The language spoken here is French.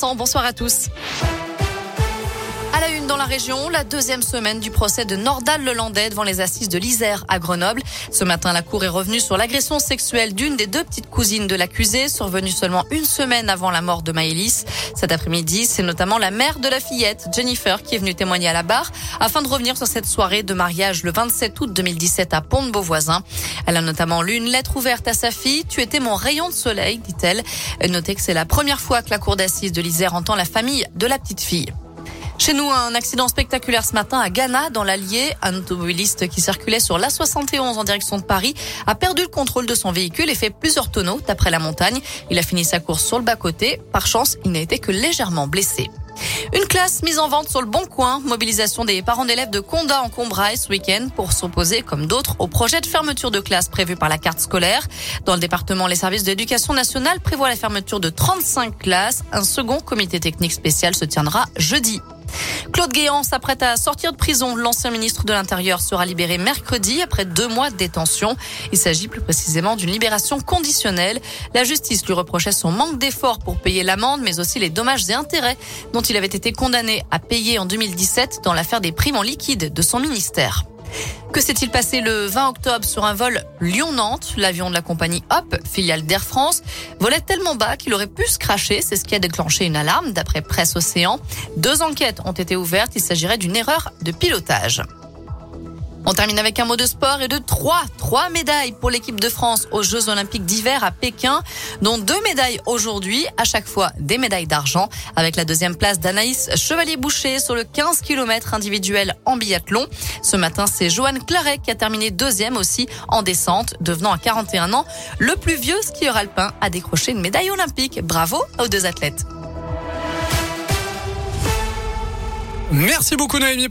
Bonsoir à tous. À la une dans la région, la deuxième semaine du procès de Nordal Lelandais devant les assises de l'Isère à Grenoble. Ce matin, la cour est revenue sur l'agression sexuelle d'une des deux petites cousines de l'accusé, survenue seulement une semaine avant la mort de Maëlys. Cet après-midi, c'est notamment la mère de la fillette, Jennifer, qui est venue témoigner à la barre afin de revenir sur cette soirée de mariage le 27 août 2017 à Pont-de-Beauvoisin. Elle a notamment lu une lettre ouverte à sa fille. Tu étais mon rayon de soleil, dit-elle. Notez que c'est la première fois que la cour d'assises de l'Isère entend la famille de la petite fille. Chez nous, un accident spectaculaire ce matin à Ghana, dans l'Allier. Un automobiliste qui circulait sur l'A71 en direction de Paris a perdu le contrôle de son véhicule et fait plusieurs tonneaux d'après la montagne. Il a fini sa course sur le bas-côté. Par chance, il n'a été que légèrement blessé. Une classe mise en vente sur le bon coin. Mobilisation des parents d'élèves de Condat en Combraille ce week-end pour s'opposer, comme d'autres, au projet de fermeture de classe prévu par la carte scolaire. Dans le département, les services d'éducation nationale prévoient la fermeture de 35 classes. Un second comité technique spécial se tiendra jeudi. Claude Guéant s'apprête à sortir de prison. L'ancien ministre de l'Intérieur sera libéré mercredi après deux mois de détention. Il s'agit plus précisément d'une libération conditionnelle. La justice lui reprochait son manque d'efforts pour payer l'amende, mais aussi les dommages et intérêts dont il avait été condamné à payer en 2017 dans l'affaire des primes en liquide de son ministère. Que s'est-il passé le 20 octobre sur un vol Lyon-Nantes? L'avion de la compagnie Hop, filiale d'Air France, volait tellement bas qu'il aurait pu se cracher. C'est ce qui a déclenché une alarme, d'après Presse Océan. Deux enquêtes ont été ouvertes. Il s'agirait d'une erreur de pilotage. On termine avec un mot de sport et de trois, trois médailles pour l'équipe de France aux Jeux Olympiques d'hiver à Pékin, dont deux médailles aujourd'hui, à chaque fois des médailles d'argent, avec la deuxième place d'Anaïs Chevalier-Boucher sur le 15 km individuel en biathlon. Ce matin, c'est Joanne Claret qui a terminé deuxième aussi en descente, devenant à 41 ans le plus vieux skieur alpin à décrocher une médaille olympique. Bravo aux deux athlètes. Merci beaucoup Noémie.